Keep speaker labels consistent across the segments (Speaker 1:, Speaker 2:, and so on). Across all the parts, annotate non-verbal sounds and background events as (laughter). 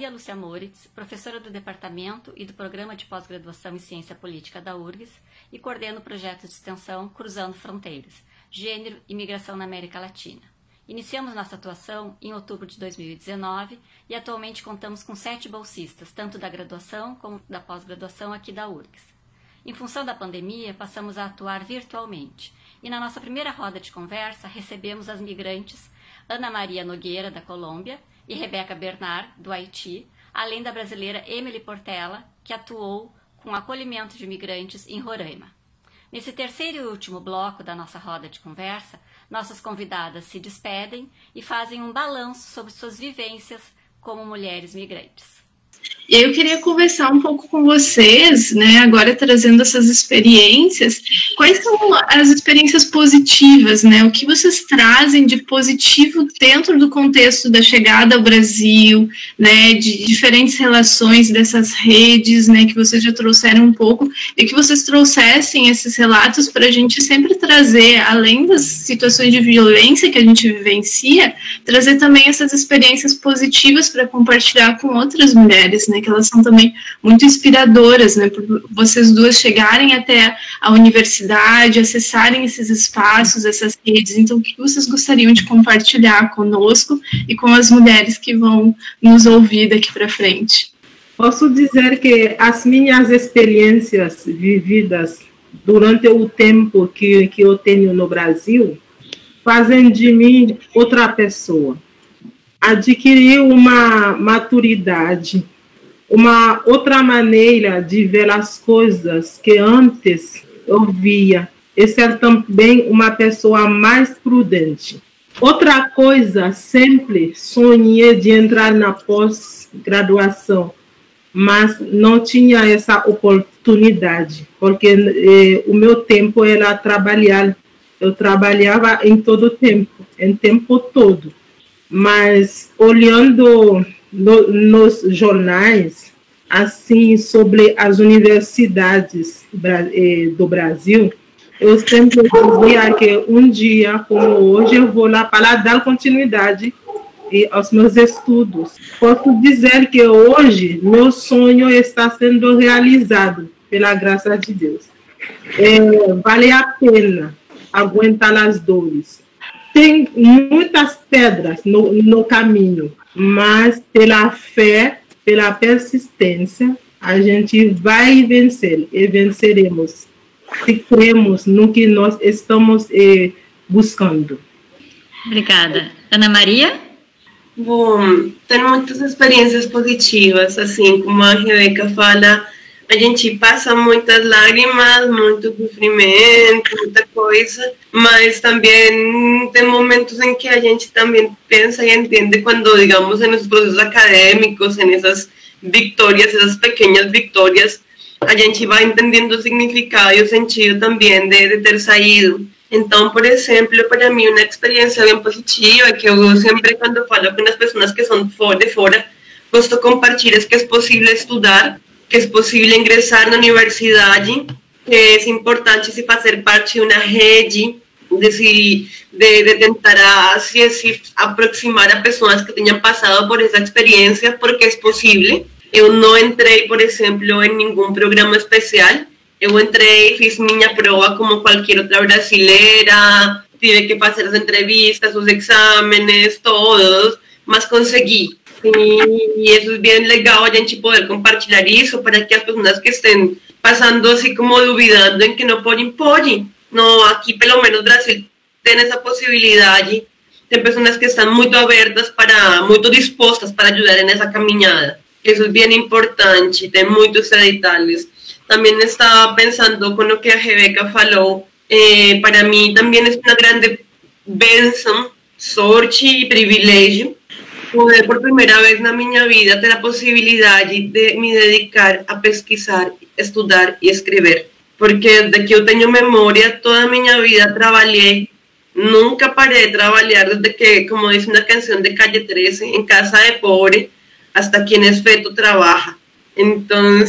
Speaker 1: Maria Lúcia Moritz, professora do Departamento e do Programa de Pós-Graduação em Ciência Política da URGS e coordeno o projeto de extensão Cruzando Fronteiras, Gênero e Migração na América Latina. Iniciamos nossa atuação em outubro de 2019 e atualmente contamos com sete bolsistas, tanto da graduação como da pós-graduação aqui da URGS. Em função da pandemia, passamos a atuar virtualmente e na nossa primeira roda de conversa recebemos as migrantes Ana Maria Nogueira, da Colômbia, e Rebeca Bernard, do Haiti, além da brasileira Emily Portela, que atuou com acolhimento de imigrantes em Roraima. Nesse terceiro e último bloco da nossa roda de conversa, nossas convidadas se despedem e fazem um balanço sobre suas vivências como mulheres migrantes.
Speaker 2: E aí eu queria conversar um pouco com vocês, né, agora trazendo essas experiências, quais são as experiências positivas, né, o que vocês trazem de positivo dentro do contexto da chegada ao Brasil, né, de diferentes relações dessas redes, né, que vocês já trouxeram um pouco, e que vocês trouxessem esses relatos para a gente sempre trazer, além das situações de violência que a gente vivencia, trazer também essas experiências positivas para compartilhar com outras mulheres, né, que elas são também muito inspiradoras, né, por vocês duas chegarem até a universidade, acessarem esses espaços, essas redes. Então, o que vocês gostariam de compartilhar conosco e com as mulheres que vão nos ouvir daqui para frente?
Speaker 3: Posso dizer que as minhas experiências vividas durante o tempo que, que eu tenho no Brasil fazem de mim outra pessoa. Adquiri uma maturidade uma outra maneira de ver as coisas que antes eu via e ser também uma pessoa mais prudente. Outra coisa, sempre sonhei de entrar na pós-graduação, mas não tinha essa oportunidade, porque eh, o meu tempo era trabalhar. Eu trabalhava em todo o tempo, em tempo todo. Mas olhando no, nos jornais assim sobre as universidades eh, do Brasil, eu sempre dizia que um dia, como hoje, eu vou lá para dar continuidade aos meus estudos. Posso dizer que hoje meu sonho está sendo realizado pela graça de Deus. É, vale a pena aguentar as dores. Tem muitas pedras no, no caminho, mas pela fé, pela persistência, a gente vai vencer e venceremos se cremos no que nós estamos eh, buscando.
Speaker 1: Obrigada. Ana Maria?
Speaker 4: Bom, tenho muitas experiências positivas, assim como a Rebeca fala, a gente passa muitas lágrimas, muito sofrimento, muita coisa, mas também tem momentos em que a gente também pensa e entende quando, digamos, em os processos acadêmicos, essas vitórias, essas pequenas vitórias, a gente vai entendendo o significado e o sentido também de, de ter saído. Então, por exemplo, para mim, uma experiência bem positiva, é que eu sempre, quando falo com as pessoas que são de fora, gosto de compartilhar que é possível estudar que é possível ingressar na universidade, que é importante se fazer parte de uma rede, de, se, de, de tentar se, aproximar a pessoas que tenham passado por essa experiência, porque é possível. Eu não entrei, por exemplo, em nenhum programa especial. Eu entrei, fiz minha prova como qualquer outra brasileira, tive que fazer as entrevistas, os exames, todos, mas consegui. Y eso es bien legal a gente poder compartilhar isso para que as pessoas que estén passando assim como duvidando em que não podem, podem. No, aqui pelo menos Brasil tem essa possibilidade. Tem pessoas que estão muito abertas para, muito dispostas para ajudar nessa caminhada. Isso é bem importante, tem muitos detalhes. Também estava pensando com o que a Rebeca falou. Eh, para mim também é uma grande benção, sorte e privilégio poder por primera vez na minha vida ter a possibilidade de me dedicar a pesquisar, estudar y escribir, Porque desde que yo tengo memoria toda mi vida trabalhei, nunca paré de trabajar desde que, como diz na canção de Calle 13, em casa de pobre, hasta quem é feito trabalha. Então,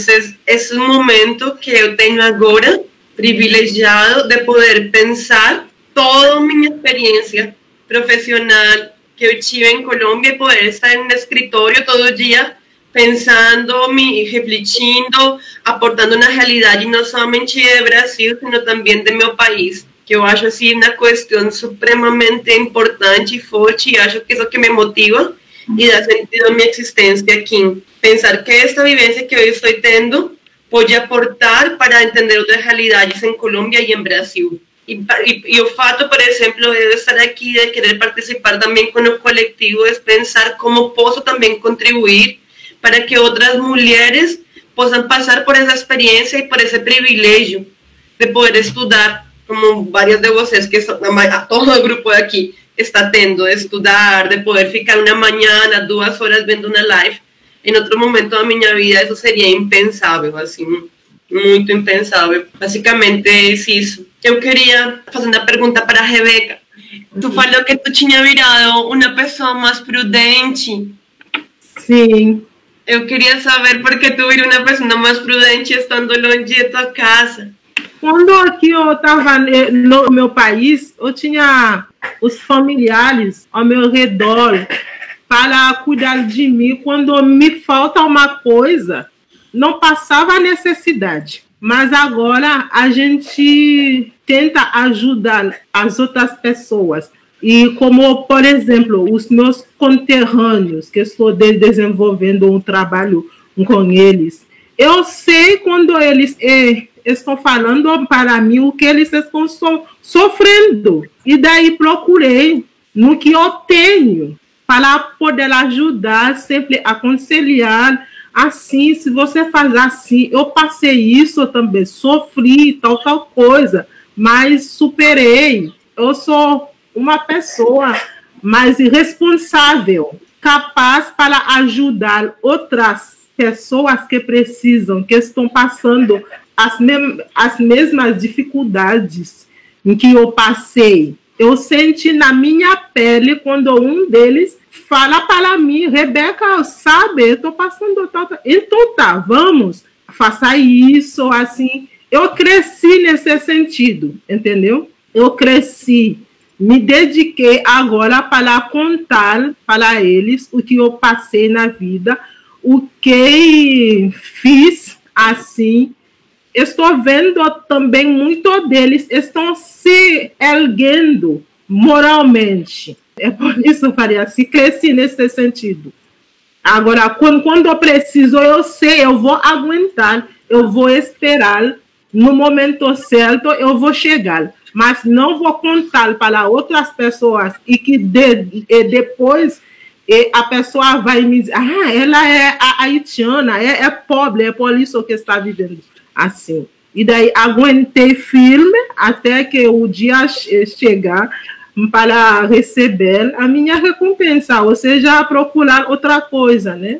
Speaker 4: esse momento que yo tengo agora, privilegiado de poder pensar toda minha experiência profesional que eu tive em Colômbia e poder estar no escritório todo dia pensando, me, refletindo, aportando na realidade não somente do Brasil, sino também do meu país. Que eu acho assim uma questão supremamente importante e forte, e acho que é o que me motiva e dá sentido à minha existência aqui. Pensar que esta vivência que eu estou tendo pode aportar para entender outras realidades em Colômbia e em Brasil. E, e, e, o fato, por exemplo, de estar aqui, de querer participar também com o coletivo, é pensar como posso também contribuir para que outras mulheres possam passar por essa experiência e por esse privilégio de poder estudar, como várias de vocês, que são, todo o grupo aqui está tendo, de estudar, de poder ficar uma manhã, duas horas vendo uma live. Em outro momento da minha vida, isso seria impensável, assim, muito impensável. Basicamente é isso. Eu queria fazer uma pergunta para a Rebeca. Tu uhum. falou que tu tinha virado uma pessoa mais prudente.
Speaker 3: Sim.
Speaker 4: Eu queria saber por que tu virou uma pessoa mais prudente estando longe de tua casa.
Speaker 3: Quando aqui eu estava no meu país, eu tinha os familiares ao meu redor para cuidar de mim quando me falta uma coisa. Não passava necessidade. Mas agora a gente tenta ajudar as outras pessoas. E como, por exemplo, os meus conterrâneos, que estou desenvolvendo um trabalho com eles, eu sei quando eles eh, estão falando para mim o que eles estão so, sofrendo. E daí procurei no que eu tenho para poder ajudar, sempre aconselhar. Assim, se você faz assim, eu passei isso eu também, sofri, tal, tal coisa, mas superei. Eu sou uma pessoa mais responsável, capaz para ajudar outras pessoas que precisam, que estão passando as, me as mesmas dificuldades em que eu passei. Eu senti na minha pele quando um deles fala para mim, Rebeca, sabe, eu estou passando tal, Então tá, vamos, faça isso, assim. Eu cresci nesse sentido, entendeu? Eu cresci me dediquei agora para contar para eles o que eu passei na vida, o que fiz assim. Estou vendo também muito deles estão se erguendo moralmente. É por isso, Faria, se cresci nesse sentido. Agora, quando, quando eu preciso, eu sei, eu vou aguentar, eu vou esperar, no momento certo, eu vou chegar mas não vou contar para outras pessoas e que de, e depois e a pessoa vai me dizer, ah, ela é haitiana, é, é pobre, é por isso que está vivendo assim. E daí aguentei firme até que o dia chegar para receber a minha recompensa, ou seja, procurar outra coisa, né?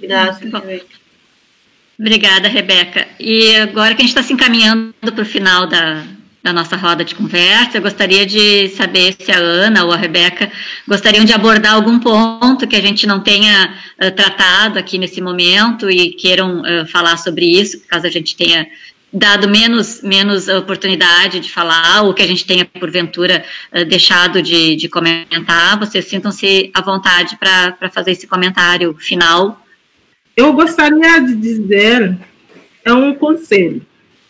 Speaker 1: Graças. Obrigada, Rebeca. E agora que a gente está se encaminhando para o final da, da nossa roda de conversa. Eu gostaria de saber se a Ana ou a Rebeca gostariam de abordar algum ponto que a gente não tenha uh, tratado aqui nesse momento e queiram uh, falar sobre isso, caso a gente tenha dado menos, menos oportunidade de falar, ou que a gente tenha, porventura, uh, deixado de, de comentar. Vocês sintam-se à vontade para fazer esse comentário final.
Speaker 3: Eu gostaria de dizer, é um conselho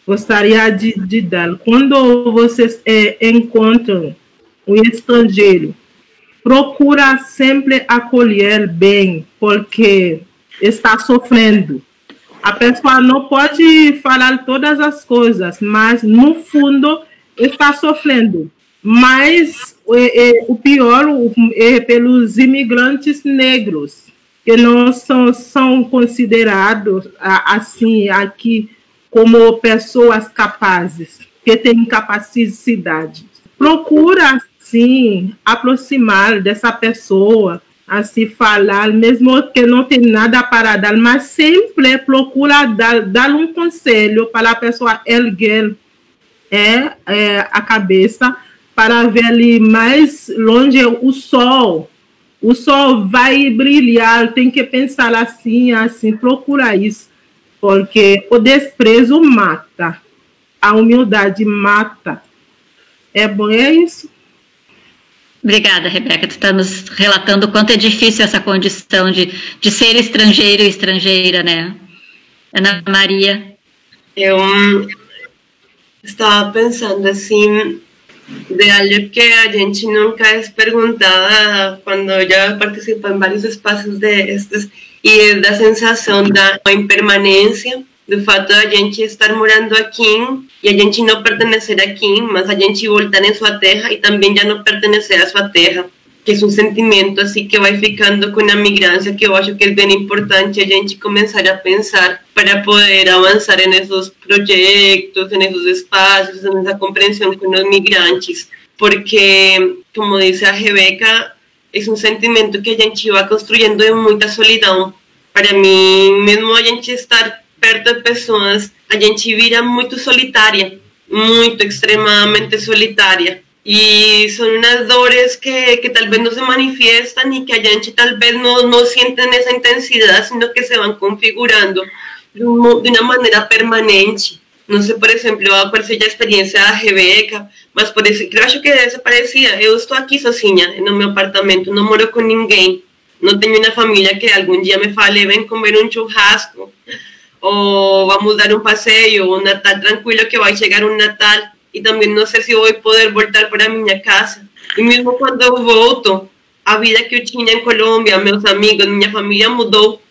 Speaker 3: gostaria de, de dar. Quando vocês é, encontram um estrangeiro, procura sempre acolher bem, porque está sofrendo. A pessoa não pode falar todas as coisas, mas no fundo está sofrendo. Mas é, é, o pior é pelos imigrantes negros, que não são, são considerados assim aqui como pessoas capazes, que têm capacidade. Procura, sim, aproximar dessa pessoa, assim falar, mesmo que não tem nada para dar, mas sempre procura dar, dar um conselho para a pessoa erguer é, é, a cabeça para ver ali mais longe o sol. O sol vai brilhar, tem que pensar assim, assim, procura isso porque o desprezo mata, a humildade mata. É bom, é isso.
Speaker 1: Obrigada, Rebeca. Tu está nos relatando o quanto é difícil essa condição de, de ser estrangeiro e estrangeira, né? Ana Maria.
Speaker 4: Eu estava pensando assim, de algo que a gente nunca é perguntada quando já participa em vários espaços destes, e é da sensação da impermanência do fato de a gente estar morando aqui e a gente não pertencer aqui, mas a gente voltar em sua terra e também já não pertencer à sua terra, que é um sentimento assim que vai ficando com a migrância que eu acho que é bem importante a gente começar a pensar para poder avançar nesses projetos, nesses espaços, nessa compreensão com os migrantes, porque, como disse a Rebeca, é um sentimento que a gente vai construindo em muita solidão. Para mim, mesmo a gente estar perto de pessoas, a gente vira muito solitária, muito, extremamente solitária. E são umas dores que, que talvez não se manifestam e que a gente talvez não, não sente nessa intensidade, sino que se vão configurando de uma maneira permanente. Não sei, por exemplo, eu apareci a experiência da Rebeca, mas por isso, eu acho que isso parecia. Eu estou aqui sozinha, no meu apartamento, não moro com ninguém. Não tenho uma família que algum dia me fale, vem comer um churrasco ou vamos dar um passeio, um Natal tranquilo que vai chegar um Natal e também não sei se vou poder voltar para minha casa. E mesmo quando eu volto, a vida que eu tinha em Colômbia, meus amigos, minha família mudou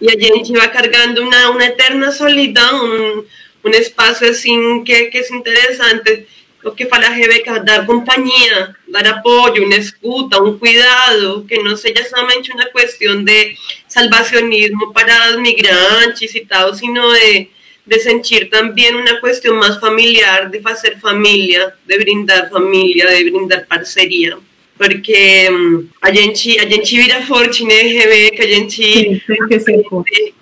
Speaker 4: e a gente vai carregando uma, uma eterna solidão, um, um espaço assim que, que é interessante o que fala a Rebeca, dar companhia, dar apoio, uma escuta, um cuidado, que não seja somente uma questão de salvacionismo para os migrantes e tal, sino de, de sentir também uma questão mais familiar, de fazer família, de brindar família, de brindar parceria. Porque um, a gente a gente vira forte, né, Rebeca? A gente
Speaker 3: Sim, tem que ser forte.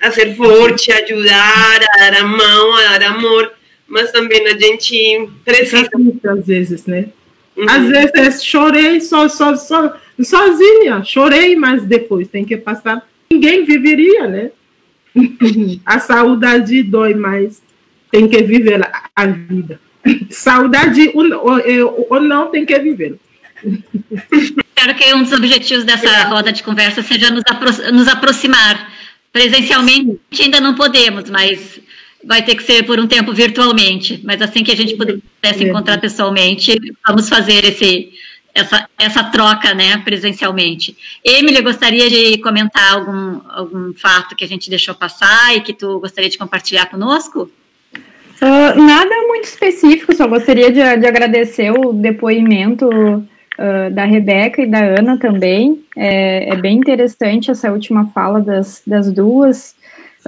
Speaker 4: a ser forte, ajudar, a dar a mão, a dar amor mas também a gente precisa.
Speaker 3: Às vezes, né? Uhum. Às vezes chorei só, só, só, sozinha, chorei, mas depois tem que passar. Ninguém viveria, né? (laughs) a saudade dói, mas tem que viver a vida. Saudade ou, ou não tem que viver.
Speaker 1: Espero que um dos objetivos dessa roda de conversa seja nos, apro nos aproximar. Presencialmente ainda não podemos, mas vai ter que ser por um tempo virtualmente, mas assim que a gente puder se encontrar pessoalmente, vamos fazer esse, essa, essa troca, né, presencialmente. Emily, gostaria de comentar algum, algum fato que a gente deixou passar e que tu gostaria de compartilhar conosco?
Speaker 5: Uh, nada muito específico, só gostaria de, de agradecer o depoimento uh, da Rebeca e da Ana também. É, é, bem interessante essa última fala das, das duas.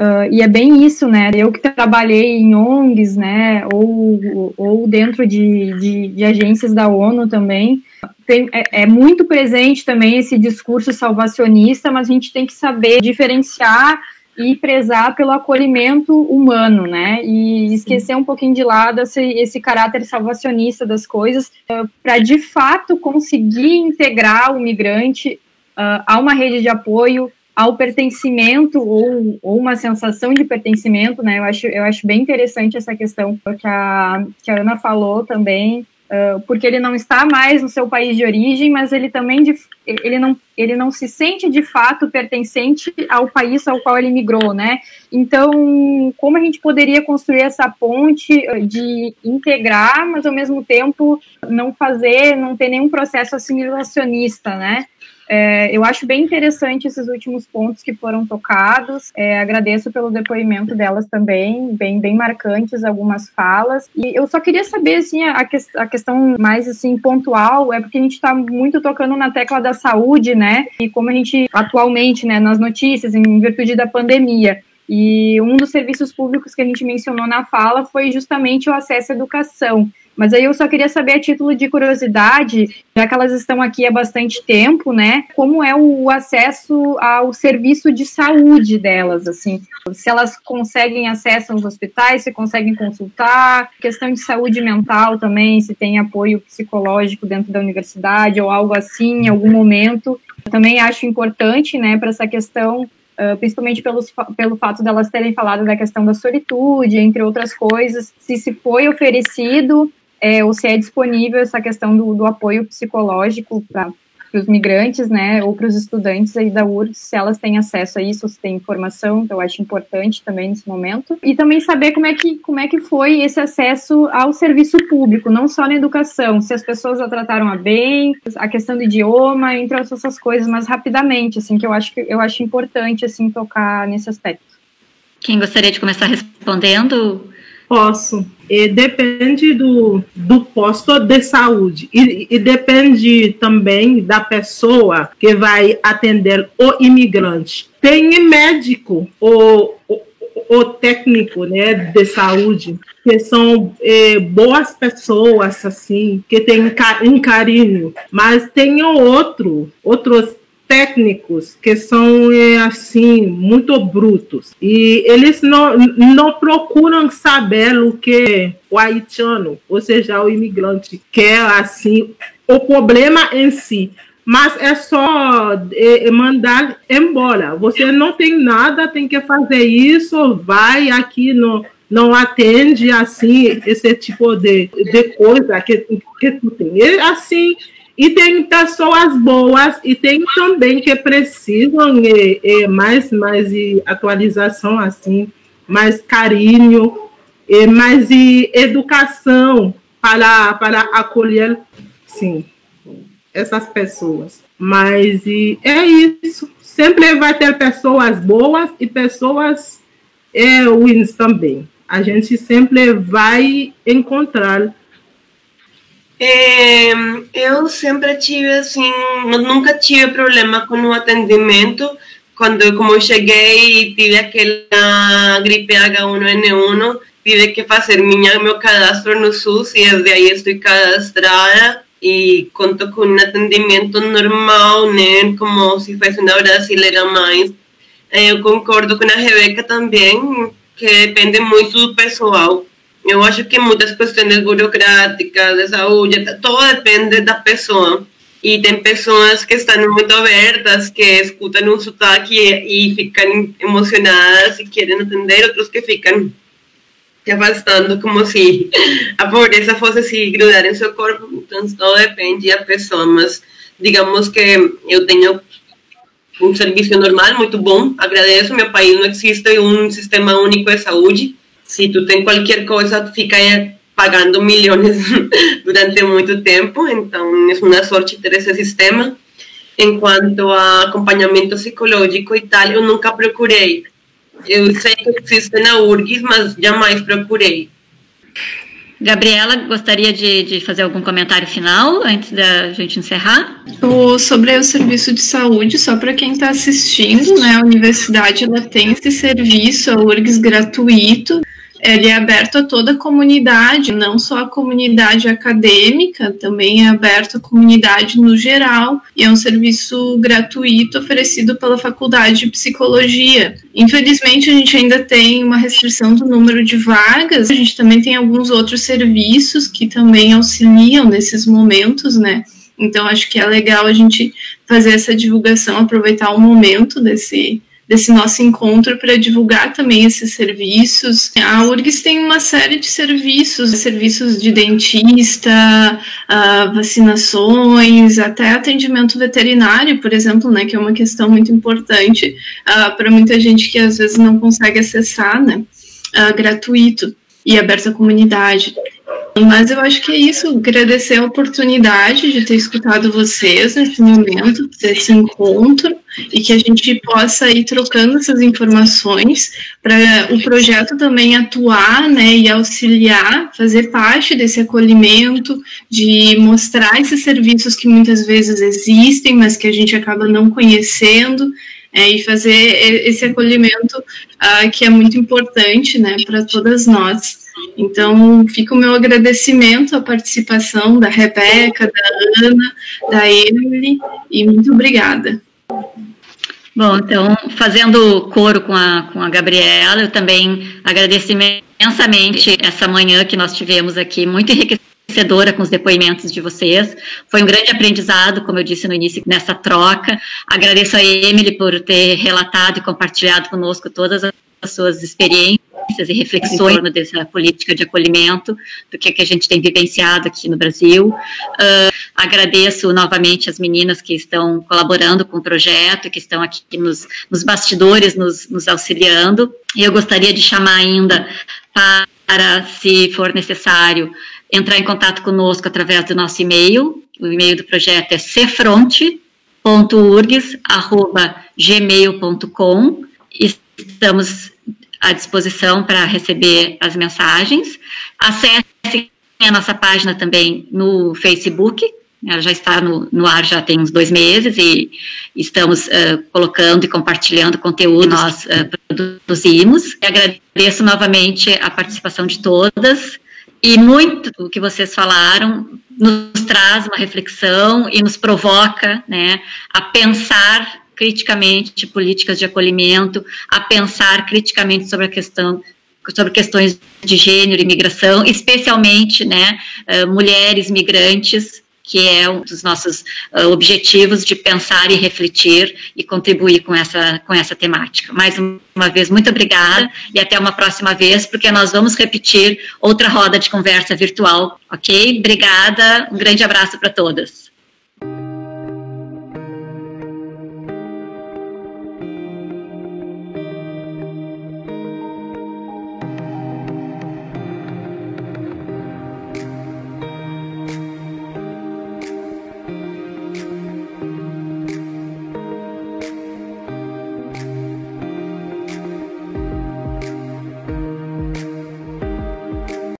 Speaker 5: Uh, e é bem isso, né? Eu que trabalhei em ONGs, né, ou, ou dentro de, de, de agências da ONU também, tem, é, é, muito presente também esse discurso salvacionista, mas a gente tem que saber diferenciar e prezar pelo acolhimento humano, né? E esquecer um pouquinho de lado esse, esse caráter salvacionista das coisas, uh, para de fato conseguir integrar o migrante uh, a uma rede de apoio ao pertencimento ou, ou uma sensação de pertencimento, né? Eu acho, eu acho bem interessante essa questão que a, que a Ana falou também, uh, porque ele não está mais no seu país de origem, mas ele também de, ele, não, ele não se sente de fato pertencente ao país ao qual ele migrou, né? Então, como a gente poderia construir essa ponte de integrar, mas ao mesmo tempo não fazer, não ter nenhum processo assimilacionista, né? É, eu acho bem interessante esses últimos pontos que foram tocados. É, agradeço pelo depoimento delas também, bem, bem marcantes algumas falas. E eu só queria saber, assim, a, que, a questão mais, assim, pontual, é porque a gente está muito tocando na tecla da saúde, né? E como a gente, atualmente, né, nas notícias, em virtude da pandemia, e um dos serviços públicos que a gente mencionou na fala foi justamente o acesso à educação. Mas aí eu só queria saber, a título de curiosidade, já que elas estão aqui há bastante tempo, né? Como é o acesso ao serviço de saúde delas, assim? Se elas conseguem acesso aos hospitais, se conseguem consultar, questão de saúde mental também, se tem apoio psicológico dentro da universidade ou algo assim em algum momento. também acho importante, né, para essa questão Uh, principalmente pelos, pelo fato delas terem falado da questão da solitude, entre outras coisas, se se foi oferecido é, ou se é disponível essa questão do, do apoio psicológico para os migrantes, né, ou para os estudantes aí da URGS, se elas têm acesso a isso, se têm informação, então eu acho importante também nesse momento. E também saber como é que, como é que foi esse acesso ao serviço público, não só na educação, se as pessoas a trataram a bem, a questão do idioma, entre essas coisas, mas rapidamente, assim, que eu acho que eu acho importante, assim, tocar nesse aspecto.
Speaker 1: Quem gostaria de começar respondendo?
Speaker 3: Posso. E depende do, do posto de saúde e, e, depende também da pessoa que vai atender o imigrante. Tem médico ou o técnico né, de saúde, que são é, boas pessoas, assim, que têm um carinho, mas tem outro, outros técnicos que são é, assim muito brutos e eles não, não procuram saber o que o haitiano, ou seja, o imigrante quer assim o problema em si, mas é só é, é mandar embora. Você não tem nada, tem que fazer isso, vai aqui no não atende assim esse tipo de, de coisa que, que tu tem. E, assim, e tem pessoas boas e tem também que precisam de, de mais, mais de atualização, assim, mais carinho, e mais de educação para, para acolher, sim, essas pessoas. Mas e é isso. Sempre vai ter pessoas boas e pessoas é, ruins também. A gente sempre vai encontrar
Speaker 4: é, eu sempre tive assim, nunca tive problema com o atendimento. Quando como eu cheguei e tive aquela gripe H1N1, tive que fazer minha, meu cadastro no SUS e desde aí estou cadastrada e conto com um atendimento normal, né, como se fosse uma brasileira mais. Eu concordo com a Rebeca também, que depende muito do pessoal. Eu acho que muitas questões burocráticas, de saúde, todo depende da pessoa. E tem pessoas que estão muito abertas, que escutam um sotaque e, e ficam emocionadas e querem atender, outros que ficam se afastando como se a pobreza fosse se grudar em seu corpo. Então, todo depende da pessoa, mas digamos que eu tenho um serviço normal muito bom, agradeço, meu país não existe um sistema único de saúde, se tu tem qualquer coisa, tu fica pagando milhões (laughs) durante muito tempo, então é uma sorte ter esse sistema. Enquanto a acompanhamento psicológico e tal, eu nunca procurei. Eu sei que existe na URGS, mas jamais procurei.
Speaker 1: Gabriela, gostaria de, de, fazer algum comentário final antes da gente encerrar?
Speaker 2: O, sobre o serviço de saúde, só para quem está assistindo, né, a universidade ela tem esse serviço, a URGS gratuito, ele é aberto a toda a comunidade, não só a comunidade acadêmica, também é aberto à comunidade no geral, e é um serviço gratuito oferecido pela Faculdade de Psicologia. Infelizmente, a gente ainda tem uma restrição do número de vagas, a gente também tem alguns outros serviços que também auxiliam nesses momentos, né? Então, acho que é legal a gente fazer essa divulgação, aproveitar o momento desse desse nosso encontro para divulgar também esses serviços. A URGS tem uma série de serviços, serviços de dentista, uh, vacinações, até atendimento veterinário, por exemplo, né, que é uma questão muito importante uh, para muita gente que às vezes não consegue acessar, né, uh, gratuito e aberto à comunidade. Mas eu acho que é isso, agradecer a oportunidade de ter escutado vocês nesse momento, desse encontro, e que a gente possa ir trocando essas informações para o projeto também atuar né, e auxiliar, fazer parte desse acolhimento, de mostrar esses serviços que muitas vezes existem, mas que a gente acaba não conhecendo, é, e fazer esse acolhimento uh, que é muito importante né, para todas nós. Então, fica o meu agradecimento à participação da Rebeca, da Ana, da Emily, e muito obrigada.
Speaker 1: Bom, então, fazendo coro com a, com a Gabriela, eu também agradeço imensamente essa manhã que nós tivemos aqui, muito enriquecedora com os depoimentos de vocês. Foi um grande aprendizado, como eu disse no início, nessa troca. Agradeço a Emily por ter relatado e compartilhado conosco todas as suas experiências e reflexões dessa política de acolhimento, do que, que a gente tem vivenciado aqui no Brasil. Uh, agradeço novamente as meninas que estão colaborando com o projeto, que estão aqui nos, nos bastidores, nos, nos auxiliando. Eu gostaria de chamar ainda para, se for necessário, entrar em contato conosco através do nosso e-mail. O e-mail do projeto é cfronte.urgs.gmail.com. Estamos à disposição para receber as mensagens. Acessem a nossa página também no Facebook, ela já está no, no ar já tem uns dois meses e estamos uh, colocando e compartilhando conteúdo que nós uh, produzimos. E agradeço novamente a participação de todas e muito do que vocês falaram nos traz uma reflexão e nos provoca né, a pensar criticamente políticas de acolhimento, a pensar criticamente sobre a questão sobre questões de gênero e migração, especialmente né, uh, mulheres migrantes que é um dos nossos uh, objetivos de pensar e refletir e contribuir com essa, com essa temática. Mais uma vez, muito obrigada e até uma próxima vez, porque nós vamos repetir outra roda de conversa virtual, ok? Obrigada, um grande abraço para todas.